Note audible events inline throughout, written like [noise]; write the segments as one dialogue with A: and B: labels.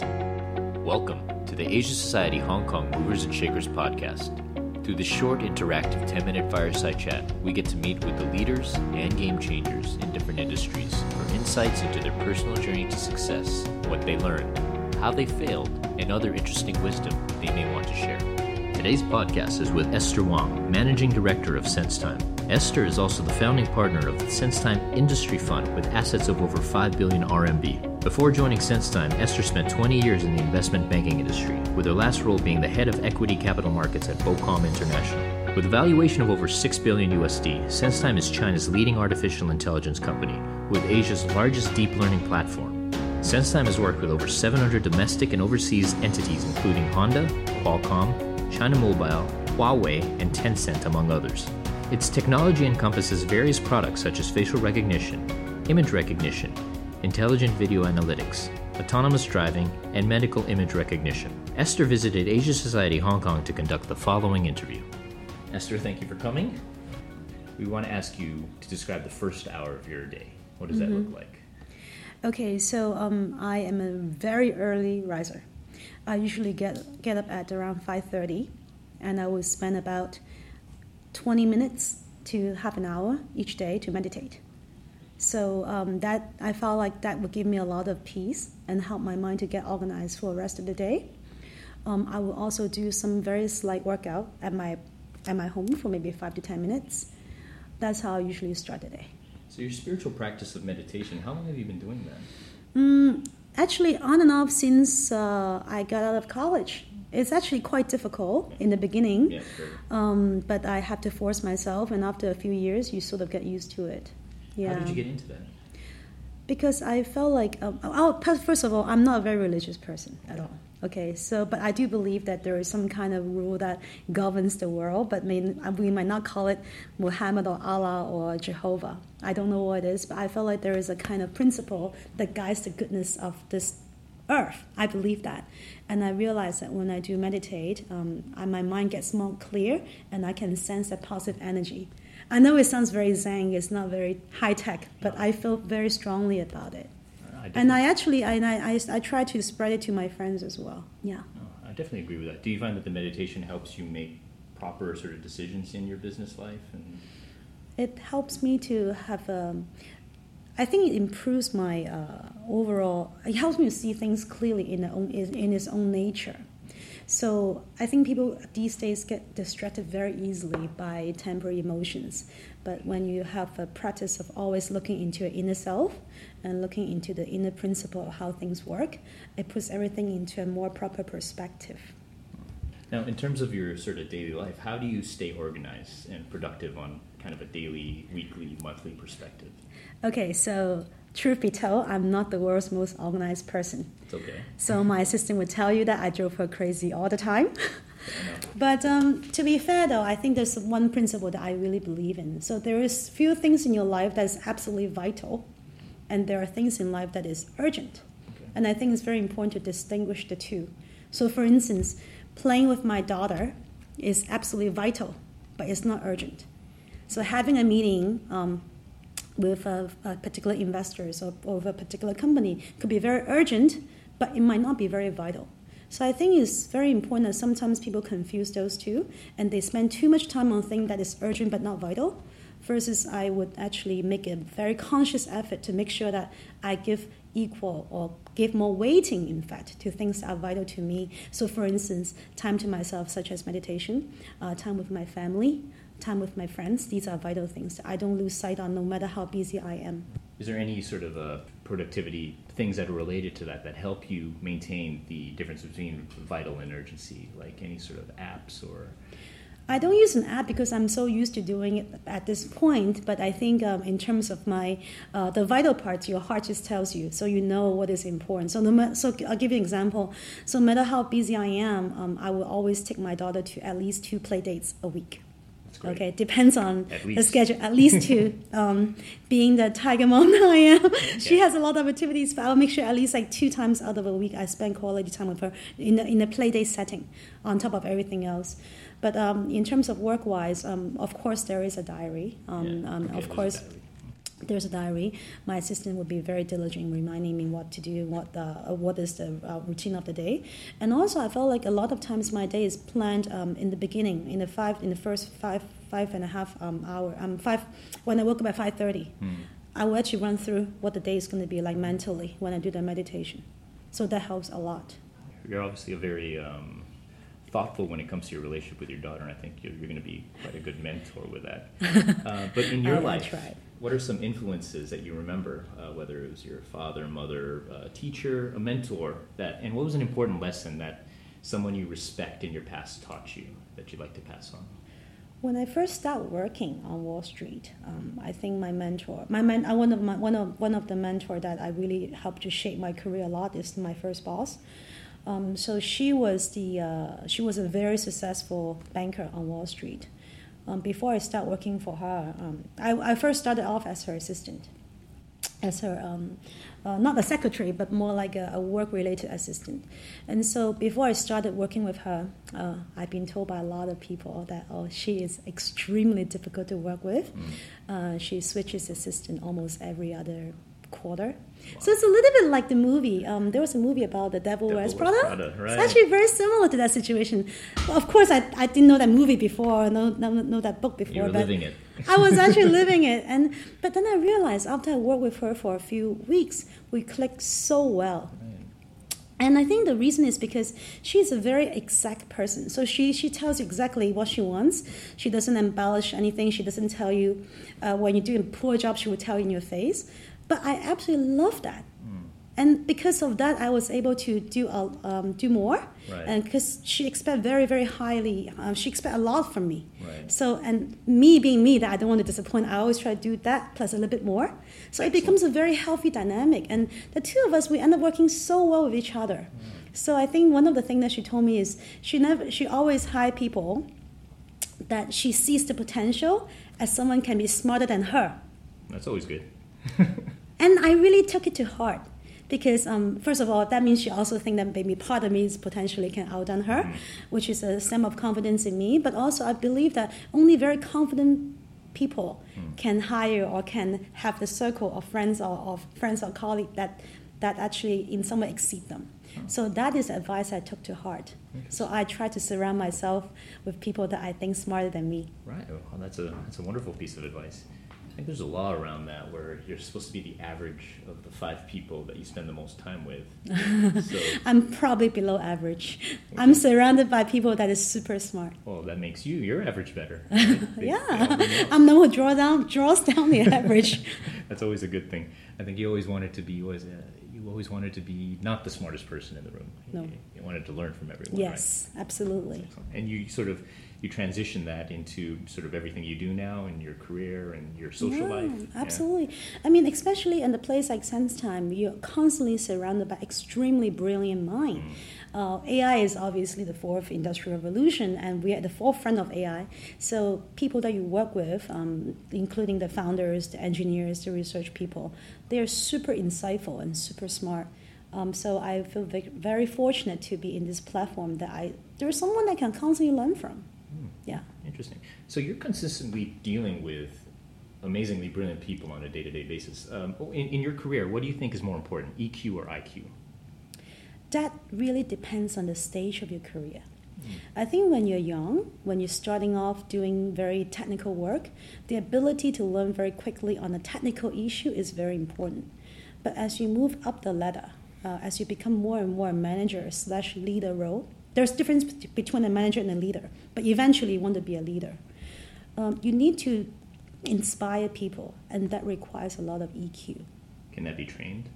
A: Welcome to the Asia Society Hong Kong Movers and Shakers podcast. Through this short, interactive 10 minute fireside chat, we get to meet with the leaders and game changers in different industries for insights into their personal journey to success, what they learned, how they failed, and other interesting wisdom they may want to share. Today's podcast is with Esther Wong, Managing Director of SenseTime. Esther is also the founding partner of the SenseTime Industry Fund with assets of over 5 billion RMB. Before joining SenseTime, Esther spent 20 years in the investment banking industry, with her last role being the head of equity capital markets at BOCOM International. With a valuation of over 6 billion USD, SenseTime is China's leading artificial intelligence company with Asia's largest deep learning platform. SenseTime has worked with over 700 domestic and overseas entities including Honda, Qualcomm, China Mobile, Huawei, and Tencent, among others. Its technology encompasses various products such as facial recognition, image recognition, intelligent video analytics, autonomous driving, and medical image recognition. Esther visited Asia Society Hong Kong to conduct the following interview. Esther, thank you for coming. We want to ask you to describe the first hour of your day. What does that look like?
B: Okay, so um, I am a very early riser. I usually get get up at around five thirty, and I will spend about twenty minutes to half an hour each day to meditate. So um, that I felt like that would give me a lot of peace and help my mind to get organized for the rest of the day. Um, I will also do some very slight workout at my at my home for maybe five to ten minutes. That's how I usually start the day.
A: So, your spiritual practice of meditation, how long have you been doing that?
B: Mm, actually, on and off since uh, I got out of college. It's actually quite difficult in the beginning,
A: Yeah, sure.
B: um, but I had to force myself, and after a few years, you sort of get used to it. Yeah.
A: How did you get into that?
B: because I felt like, um, oh, first of all, I'm not a very religious person at all. Okay, so but I do believe that there is some kind of rule that governs the world, but may, we might not call it Muhammad or Allah or Jehovah. I don't know what it is, but I felt like there is a kind of principle that guides the goodness of this earth. I believe that, and I realize that when I do meditate, um, I, my mind gets more clear, and I can sense that positive energy. I know it sounds very zen, it's not very high tech, but I feel very strongly about it.
A: I
B: And I actually, and I, I, I try to spread it to my friends as well. Yeah.
A: Oh, I definitely agree with that. Do you find that the meditation helps you make proper sort of decisions in your business life? And
B: It helps me to have um I think it improves my uh, overall, it helps me to see things clearly in, the own, in its own nature. So I think people these days get distracted very easily by temporary emotions. But when you have a practice of always looking into your inner self and looking into the inner principle of how things work, it puts everything into a more proper perspective.
A: now, in terms of your sort of daily life, how do you stay organized and productive on kind of a daily, weekly, monthly perspective?
B: Okay, so truth be told, I'm not the world's most organized person.
A: It's okay.
B: So my assistant would tell you that I drove her crazy all the time. [laughs] But um, to be fair, though, I think there's one principle that I really believe in. So there is few things in your life that is absolutely vital, and there are things in life that is urgent.
A: Okay.
B: And I think it's very important to distinguish the two. So, for instance, playing with my daughter is absolutely vital, but it's not urgent. So having a meeting um, with a, a particular investors or, or with a particular company could be very urgent, but it might not be very vital. So I think it's very important that sometimes people confuse those two, and they spend too much time on things that is urgent but not vital. Versus, I would actually make a very conscious effort to make sure that I give equal or give more weighting, in fact, to things that are vital to me. So, for instance, time to myself, such as meditation, uh, time with my family, time with my friends. These are vital things that I don't lose sight on, no matter how busy I am.
A: Is there any sort of uh, productivity things that are related to that that help you maintain the difference between vital and urgency, like any sort of apps or?
B: I don't use an app because I'm so used to doing it at this point. But I think um, in terms of my uh, the vital parts, your heart just tells you, so you know what is important. So no ma- so I'll give you an example. So no matter how busy I am, um, I will always take my daughter to at least two play dates a week. Okay, depends on the schedule. At least two. [laughs] um, being the tiger mom that [laughs] I am, she has a lot of activities, but I'll make sure at least like two times out of a week I spend quality time with her in the, in a play day setting, on top of everything else. But um, in terms of work wise, um, of course there is a diary. Um,
A: Yeah.
B: um,
A: Okay,
B: of course,
A: diary.
B: There's a diary. My assistant would be very diligent, reminding me what to do, what the uh, what is the uh, routine of the day, and also I felt like a lot of times my day is planned um, in the beginning, in the five, in the first five five and a half um, hour, um, five when I woke up at five thirty. Mm. I will actually run through what the day is going to be like mentally when I do the meditation, so that helps a lot.
A: You're obviously a very um, thoughtful when it comes to your relationship with your daughter, and I think you're, you're going to be quite a good mentor with that. [laughs] Uh, but in your life, what are some influences that you remember, uh, whether it was your father, mother, uh, teacher, a mentor, that, and what was an important lesson that someone you respect in your past taught you that you'd like to pass on?
B: When I first started working on Wall Street, um, I think my mentor, my uh, one of my, one of one of the mentor that I really helped to shape my career a lot is my first boss. Um, so she was the uh, she was a very successful banker on Wall Street um, before I start working for her, um, I, I, first started off as her assistant, as her um, uh, not a secretary, but more like a, a work-related assistant. And so before I started working with her, uh, I've been told by a lot of people that oh, she is extremely difficult to work with. Mm. Uh, she switches assistant almost every other quarter. So it's a little bit like the movie. Um, there was a movie about the Devil, Devil Wears Prada. Prada right. It's actually very similar to that situation. Well, of course, I, I didn't know that movie before, know, know, know that book before.
A: You were
B: but
A: living it.
B: I was actually [laughs] living it, and but then I realized after I worked with her for a few weeks, we clicked so well. And I think the reason is because she's a very exact person. So she, she tells you exactly what she wants. She doesn't embellish anything. She doesn't tell you uh, when you do a poor job, she will tell you in your face. But I absolutely love that. Mm. And because of that, I was able to do uh, um, do more, right. and because she expect very very highly, uh, she expect a lot from me. Right. So and me being me, that I don't want to disappoint, I always try to do that plus a little bit more. So it becomes a very healthy dynamic, and the two of us we end up working so well with each other. Mm. So I think one of the things that she told me is she never she always hire people that she sees the potential as someone can be smarter than her.
A: That's always good. [laughs]
B: And I really took it to heart because um, first of all, that means she also think that maybe part of me is potentially can outdone her, mm. which is a stem of confidence in me. But also, I believe that only very confident people mm. can hire or can have the circle of friends or of friends or colleagues that that actually in some way exceed them. Oh. So that is advice I took to heart. So I try to surround myself with people that I think smarter than me.
A: Right. Well, that's a that's a wonderful piece of advice. I think there's a law around that where you're supposed to be the average of the five people that you spend the most time with. [laughs]
B: So, I'm probably below average. Okay. I'm surrounded by people that is super smart.
A: Well, that makes you your average better. [laughs]
B: Right? yeah, I'm the one who draw down, draws down the [laughs] average.
A: That's always a good thing. I think you always wanted to be always uh, always wanted to be not the smartest person in the room.
B: No,
A: you, you wanted to learn from everyone.
B: Yes,
A: right?
B: absolutely.
A: And you sort of you transition that into sort of everything you do now in your career and your social life.
B: Absolutely. Yeah. I mean, especially in a place like SenseTime, you're constantly surrounded by extremely brilliant minds. Mm. Uh, AI is obviously the fourth industrial revolution, and we're at the forefront of AI. So, people that you work with, um, including the founders, the engineers, the research people, they are super insightful and super smart. Um, so, I feel very fortunate to be in this platform that I there's someone I can constantly learn from. Yeah.
A: Interesting. So you're consistently dealing with amazingly brilliant people on a day to day basis. Um, in, in your career, what do you think is more important, EQ or IQ?
B: That really depends on the stage of your career. I think when you're young, when you're starting off doing very technical work, the ability to learn very quickly on a technical issue is very important. But as you move up the ladder, uh, as you become more and more a manager slash leader role, there's difference between a manager and a leader, but eventually you want to be a leader. Um, you need to inspire people, and that requires a lot of EQ.
A: Can that be trained?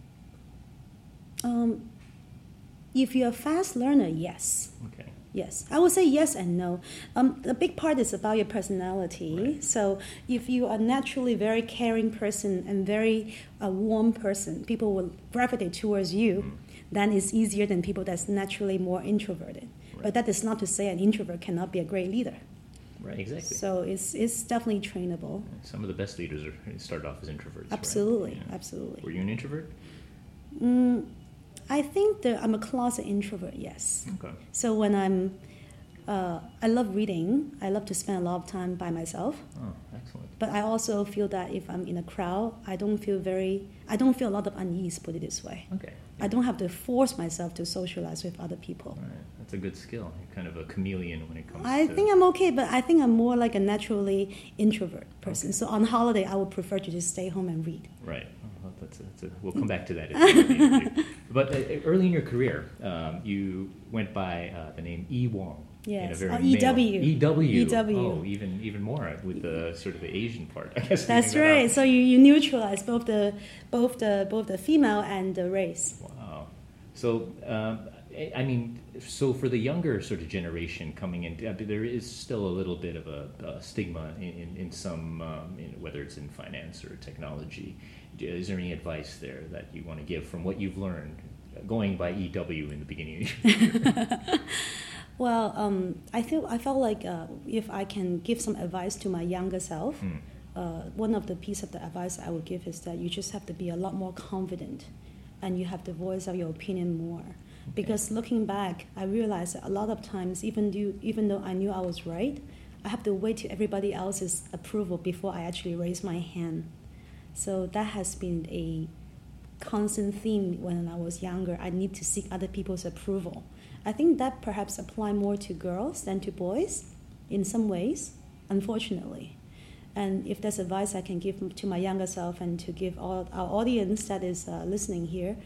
B: Um, if you're a fast learner, yes.
A: Okay.
B: Yes, I would say yes and no. Um, the big part is about your personality. Right. So if you are naturally very caring person and very uh, warm person, people will gravitate towards you. Mm then it's easier than people that's naturally more introverted. Right. But that is not to say an introvert cannot be a great leader.
A: Right, exactly.
B: So it's, it's definitely trainable.
A: Some of the best leaders are start off as introverts.
B: Absolutely,
A: right?
B: yeah. absolutely.
A: Were you an introvert?
B: Mm, I think that I'm a closet introvert. Yes.
A: Okay.
B: So when I'm uh, I love reading. I love to spend a lot of time by myself.
A: Oh, excellent.
B: But I also feel that if I'm in a crowd, I don't feel very, I don't feel a lot of unease, put it this way.
A: Okay.
B: I don't have to force myself to socialize with other people.
A: Right. That's a good skill. You're kind of a chameleon when it comes
B: I
A: to.
B: think I'm okay, but I think I'm more like a naturally introvert person. So on holiday, I would prefer to just stay home and read.
A: Right. Well, that's a, that's a, we'll come back to that. at the end of the interview. [laughs] but uh, early in your career, um, you went by uh, the name E Wong.
B: Yes.
A: very
B: Oh, EW.
A: EW.
B: EW.
A: Oh, even even more with the sort of the Asian part. I guess.
B: That's
A: that
B: right.
A: out.
B: So you, you neutralize both the both the both the female and the race.
A: Wow. So, um, I I mean, so for the younger sort of generation coming in, uh, there is still a little bit of a, a stigma in, in, in some, um, in, whether it's in finance or technology. Is there any advice there that you want to give from what you've learned, going by EW in the beginning? [laughs] [laughs]
B: Well, um, I feel I felt like uh, if I can give some advice to my younger self,
A: Hmm.
B: uh, one of the piece of the advice I would give is that you just have to be a lot more confident, and you have to voice out your opinion more. Because looking back, I realized a lot of times, even though even though I knew I was right, I have to wait to everybody else's approval before I actually raise my hand. So that has been a constant theme when I was younger. I need to seek other people's approval. I think that perhaps apply more to girls than to boys in some ways, unfortunately. And if there's advice I can give to my younger self and to give all our audience that is uh, listening here,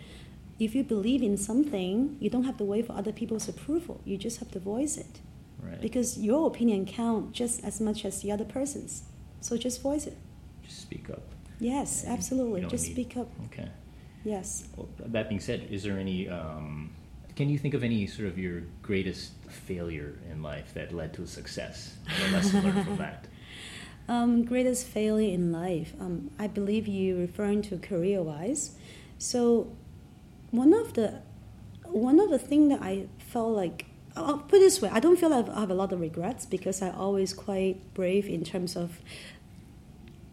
B: if you believe in something, you don't have to wait for other people's approval. You just have to voice it.
A: right.
B: Because your opinion counts just as much as the other person's. So just voice it.
A: Just speak up.
B: Yes, absolutely. Just
A: need-
B: speak up.
A: Okay.
B: Yes.
A: Well, that being said, is there any? Um, can you think of any sort of your greatest failure in life that led to a success? Or a lesson learned from that? [laughs]
B: Um, greatest failure in life. Um, I believe you're referring to career wise. So, one of the one of the thing that I felt like I'll put it this way. I don't feel like I have a lot of regrets because I always quite brave in terms of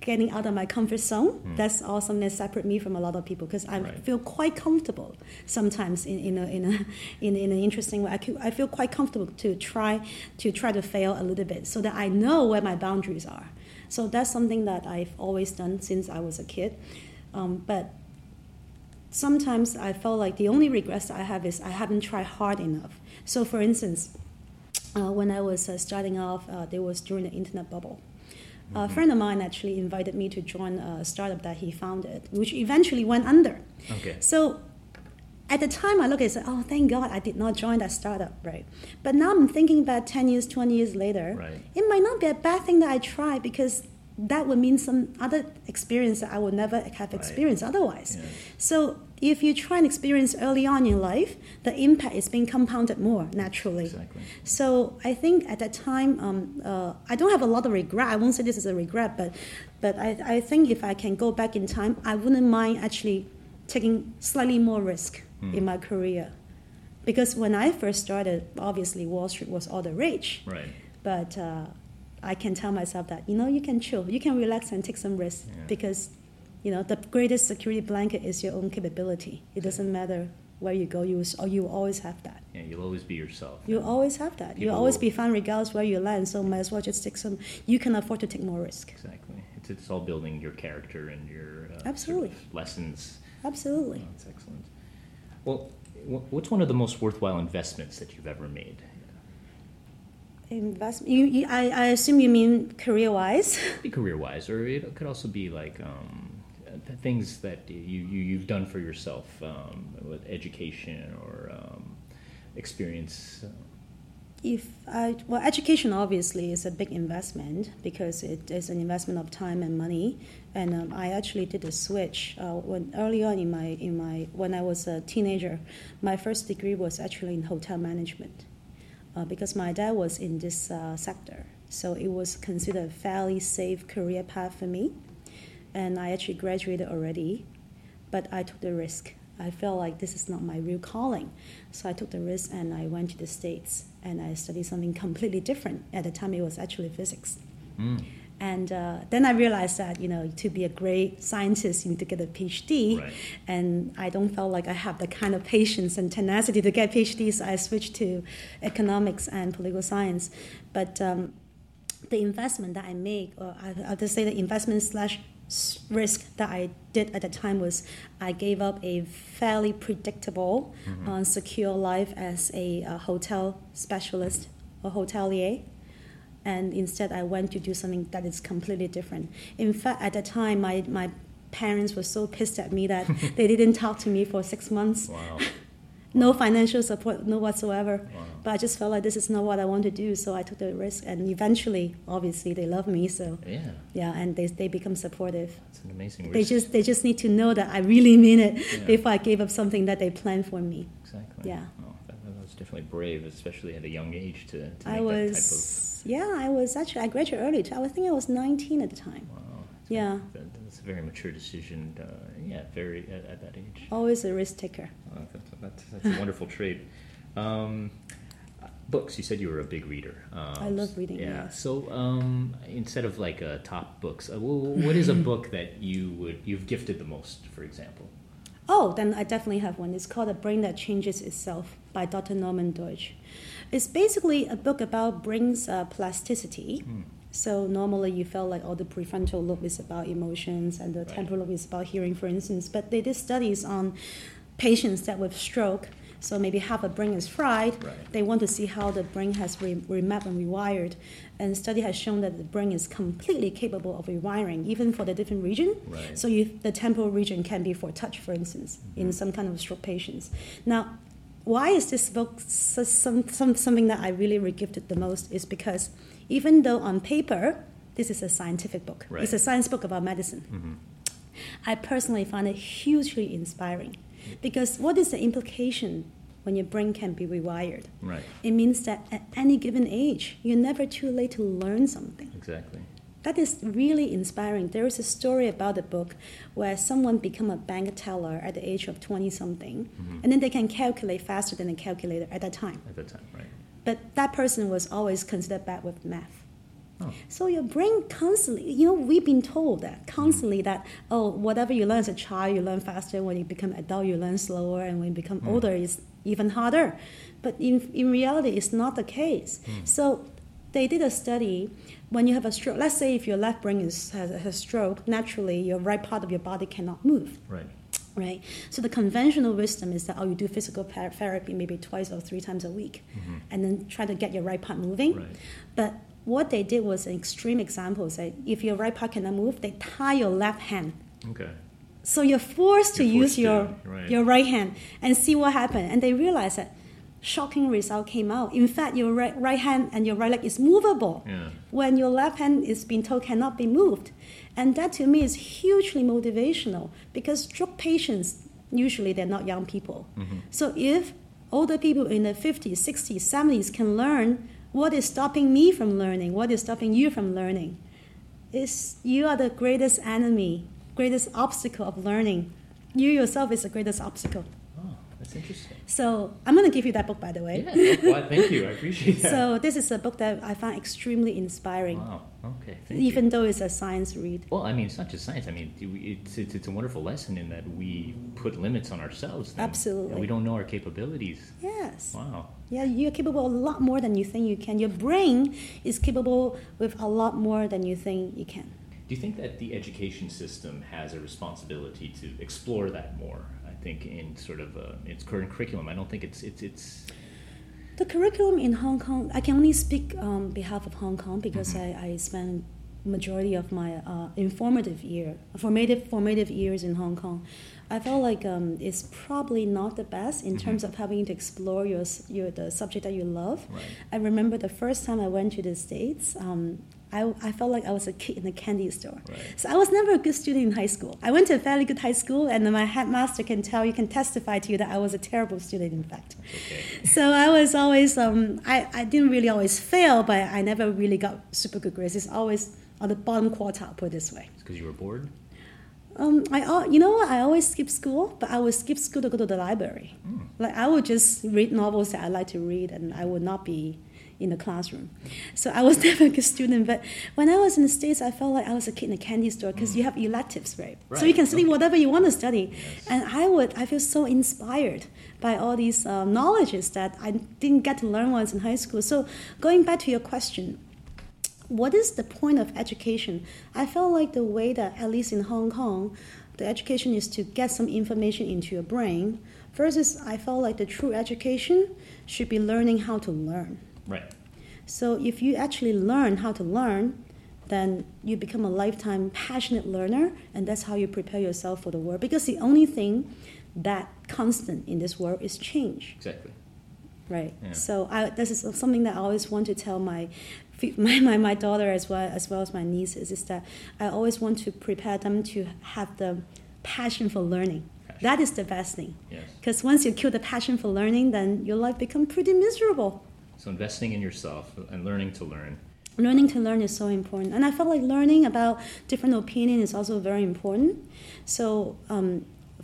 B: getting out of my comfort zone.
A: Mm.
B: That's awesome. That separate me from a lot of people because I
A: Right.
B: feel quite comfortable sometimes in, in, a, in, a, [laughs] in, in an interesting way. I, can, I feel quite comfortable to try to try to fail a little bit so that I know where my boundaries are. So that's something that I've always done since I was a kid. Um, but sometimes I felt like the only regrets that I have is I haven't tried hard enough. So, for instance, uh, when I was uh, starting off, uh, there was during the internet bubble. A friend of mine actually invited me to join a startup that he founded, which eventually went under.
A: Okay.
B: So at the time, I look at it and say, oh, thank God I did not join that startup, right? But now I'm thinking about 10 years, 20 years later,
A: Right.
B: it might not be a bad thing that I tried because that would mean some other experience that I would never have experienced otherwise.
A: Yeah.
B: So if you try and experience early on in life, the impact is being compounded more naturally.
A: Exactly.
B: So I think at that time, um, uh, I don't have a lot of regret. I won't say this is a regret, but but I, I think if I can go back in time, I wouldn't mind actually taking slightly more risk
A: Hmm.
B: in my career. Because when I first started, obviously Wall Street was all the rage.
A: Right.
B: But uh, I can tell myself that you know you can chill, you can relax and take some risks
A: Yeah.
B: because you know the greatest security blanket is your own capability. It doesn't matter where you go, you you always have that.
A: Yeah, you'll always be yourself.
B: You
A: And
B: always have that. You
A: People
B: always
A: will-
B: be fine regardless where you land. So might as well just take some. You can afford to take more risk.
A: Exactly. It's, it's all building your character and your uh, sort
B: Absolutely.
A: of lessons.
B: Absolutely.
A: Oh, that's excellent. Well, what's one of the most worthwhile investments that you've ever made?
B: Investment. You, you, I, I assume you mean career wise. [laughs]
A: Be career wise, or it could also be like um, things that you, you, you've done for yourself um, with education or um, experience.
B: if I well, education obviously is a big investment because it is an investment of time and money. And um, I actually did a switch uh, when early on in my in my when I was a teenager. My first degree was actually in hotel management uh, because my dad was in this uh, sector, so it was considered a fairly safe career path for me. And I actually graduated already, but I took the risk. I felt like this is not my real calling. So I took the risk and I went to the States and I studied something [laughs] completely different. At the time, it was actually physics.
A: Mm.
B: And uh, then I realized that you know to be a great scientist, you need to get a PhD.
A: Right.
B: And I don't feel like I have the kind of patience and tenacity to get PhDs. so I switched to economics and political science. But um, the investment that I make, or I, I'll just say the investment slash risk that I did at the time was I gave up a fairly predictable, uh, secure life as a, uh hotel specialist or hotelier. And instead, I went to do something that is completely different. In fact, at the time, my, my parents were so pissed at me that [laughs] they didn't talk to me for six months
A: Wow. [laughs]
B: no financial support, no whatsoever.
A: Wow.
B: But I just felt like this is not what I want to do, so I took the risk. And eventually, obviously, they love me, so
A: Yeah.
B: yeah, and they, they become supportive.
A: It's an amazing
B: They just they just need to know that I really mean it
A: Yeah.
B: before I gave up something that they planned for me.
A: Exactly.
B: Yeah.
A: That, that was definitely brave, especially at a young age to, to make
B: I
A: type
B: of yeah, I was actually I graduated early. Too. I was think I was 19 at the time.
A: that. Wow.
B: Yeah,
A: That, that's a very mature decision. Uh, yeah, very at, at that age.
B: always a risk taker.
A: Uh, that, that's, that's a wonderful trait. Um, books. You said you were a big reader. Um,
B: I love reading,
A: Yeah. So um, instead of like uh, top books, uh, what is a [clears throat] book that you would you've gifted the most, for example?
B: Oh, then I definitely have one. It's called A Brain That Changes Itself by Dr. Norman Doidge. It's basically a book about brain's uh, plasticity. So normally you felt like all the prefrontal lobe is about emotions and the
A: Right.
B: temporal lobe is about hearing, for instance. But they did studies on patients that with stroke. So maybe half a brain is fried.
A: Right.
B: They want to see how the brain has re- remapped and rewired. And study has shown that the brain is completely capable of rewiring, even for the different region.
A: Right.
B: So you, the temporal region can be for touch, for instance, in mm-hmm. some kind of stroke patients. Now, why is this book so- some, some, something that I really regifted the most? Is because even though on paper this is a scientific book,
A: Right.
B: it's a science book about medicine. Mm-hmm. I personally find it hugely inspiring because what is the implication when your brain can be rewired?
A: Right.
B: It means that at any given age, you're never too late to learn something.
A: Exactly.
B: That is really inspiring. There is a story about the book where someone become a bank teller at the age of 20 something, mm-hmm. and then they can calculate faster than a calculator at that time.
A: At that time, right?
B: But that person was always considered bad with math.
A: Oh.
B: So your brain constantly, you know, we've been told that constantly that oh, whatever you learn as a child, you learn faster. When you become adult, you learn slower, and when you become hmm. older, it's even harder. But in in reality, it's not the case. Hmm. So they did a study. When you have a stroke, let's say if your left brain is, has, has a stroke, naturally your right part of your body cannot move
A: Right.
B: right? So the conventional wisdom is that oh, you do physical therapy maybe twice or three times a week, mm-hmm. and then try to get your right part moving.
A: Right.
B: But what they did was an extreme example. Say if your right part cannot move, they tie your left hand.
A: Okay.
B: So you're forced to
A: You're
B: use
A: forced to,
B: your
A: right.
B: your right hand and see what happened. And they realized that shocking result came out. In fact, your right, right hand and your right leg is movable
A: Yeah.
B: when your left hand is being told cannot be moved. And that to me is hugely motivational because stroke patients, usually they're not young people. Mm-hmm. So if older people in the 50s, 60s, 70s can learn what is stopping me from learning, what is stopping you from learning, is you are the greatest enemy, greatest obstacle of learning. You yourself is the greatest obstacle.
A: Oh, that's interesting.
B: So I'm going to give you that book, by the way.
A: Yeah. well, thank you. I appreciate that. [laughs]
B: So this is a book that I find extremely inspiring,
A: wow. Okay. Thank you.
B: even though it's a science read.
A: Well, I mean, it's not just science. I mean, it's, it's, it's a wonderful lesson in that we put limits on ourselves. then.
B: Absolutely.
A: And we don't know our capabilities.
B: Yes.
A: Wow.
B: Yeah, you're capable of a lot more than you think you can. Your brain is capable with a lot more than you think you can.
A: Do you think that the education system has a responsibility to explore that more? I think in sort of uh, its current curriculum, I don't think it's it's it's
B: The curriculum in Hong Kong, I can only speak on behalf of Hong Kong because
A: Mm-hmm.
B: I, I spent majority of my uh, informative year, formative formative years in Hong Kong. I felt like um, it's probably not the best in terms of having to explore your, your the subject that you love.
A: Mm-hmm. Right.
B: I remember the first time I went to the States, um, I, I felt like I was a kid in a candy store.
A: Right.
B: So I was never a good student in high school. I went to a fairly good high school, and my headmaster can tell you, can testify to you that I was a terrible student, in fact.
A: okay. [laughs]
B: So I was always, um, I, I didn't really always fail, but I never really got super good grades. It's always on the bottom quartile, put it this way.
A: Because you were bored.
B: Um, I, you know? I always skip school, but I would skip school to go to the library. Like I would just read novels that I like to read, and I would not be, in the classroom. So I was [laughs] never a good student. But when I was in the States, I felt like I was a kid in a candy store because you have electives, right?
A: Right,
B: So you can study
A: okay.
B: whatever you want to study.
A: Yes.
B: And I would, I feel so inspired by all these um, knowledges that I didn't get to learn once in high school. So going back to your question, what is the point of education? I felt like the way that, at least in Hong Kong, the education is to get some information into your brain, versus I felt like the true education should be learning how to learn.
A: Right.
B: So if you actually learn how to learn, then you become a lifetime passionate learner, and that's how you prepare yourself for the world. Because the only thing that constant in this world is change
A: Exactly.
B: right
A: Yeah.
B: so I, this is something that i always want to tell my [laughs] my, my, my daughter as well as well as my nieces is that i always want to prepare them to have the passion for learning
A: Passion.
B: that is the best thing
A: Yes.
B: because once you kill the passion for learning then your life become pretty miserable
A: So investing in yourself and learning to learn.
B: learning to learn is so important and i felt like learning about different opinion is also very important so um,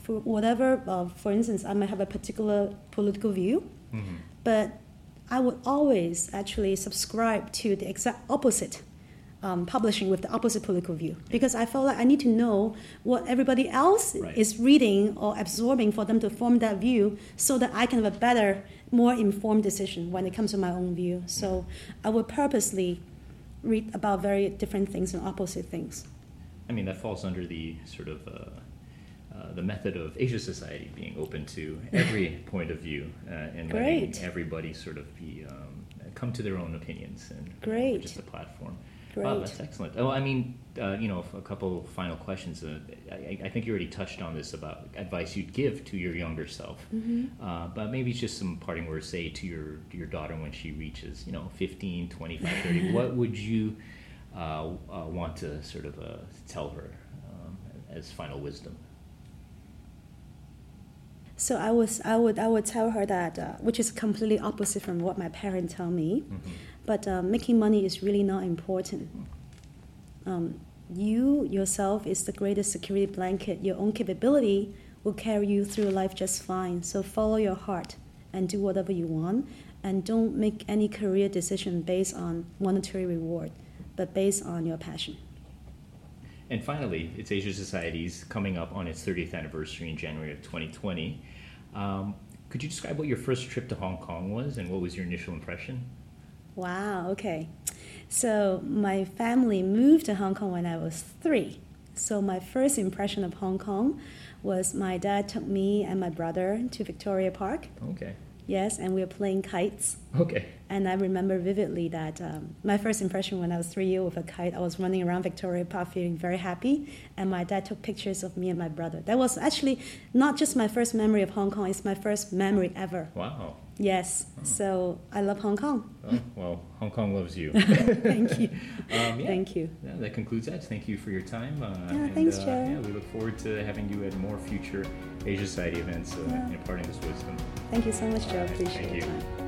B: for whatever uh, for instance i might have a particular political view
A: Mm-hmm.
B: but I would always actually subscribe to the exact opposite um, publishing with the opposite political view because I felt like I need to know what everybody else
A: Right.
B: is reading or absorbing for them to form that view so that I can have a better, more informed decision when it comes to my own view. So I would purposely read about very different things and opposite things.
A: I mean, that falls under the sort of uh, uh, the method of Asia Society being open to every [laughs] point of view uh, and letting everybody sort of be um, come to their own opinions and uh,
B: Great.
A: just a platform. Wow,
B: Great.
A: that's excellent. Oh, I mean, uh, you know, a couple final questions. Uh, I, I think you already touched on this about advice you'd give to your younger self, uh, but maybe it's just some parting words, say to your your daughter when she reaches, you know, 15, 25, 30. [laughs] what would you uh, uh, want to sort of uh, tell her um, as final wisdom?
B: So I was, I would, I would tell her that, uh, which is completely opposite from what my parents tell me. But uh, making money is really not important. Um, you yourself is the greatest security blanket. Your own capability will carry you through life just fine. So follow your heart and do whatever you want, and don't make any career decision based on monetary reward, but based on your passion.
A: And finally, it's Asia Society's coming up on its 30th anniversary in January of 2020. Um, could you describe what your first trip to Hong Kong was and what was your initial impression?
B: Wow, okay. So my family moved to Hong Kong when I was three. So my first impression of Hong Kong was my dad took me and my brother to Victoria Park.
A: Okay.
B: Yes, and we were playing kites.
A: Okay.
B: And I remember vividly that um, my first impression when I was three years old with a kite, I was running around Victoria Park feeling very happy. And my dad took pictures of me and my brother. That was actually not just my first memory of Hong Kong, it's my first memory ever.
A: Wow.
B: Yes, so I love Hong Kong.
A: Oh, well, Hong Kong loves you. [laughs]
B: Thank you. [laughs]
A: Um, yeah.
B: Thank you.
A: Yeah, that concludes that. Thank you for your time. Uh,
B: Yeah,
A: and,
B: thanks,
A: uh,
B: Joe.
A: Yeah, we look forward to having you at more future Asia Society events uh,
B: Yeah.
A: imparting this wisdom.
B: Thank you so much, Joe.
A: Right,
B: Appreciate it.
A: thank
B: your
A: you.
B: time.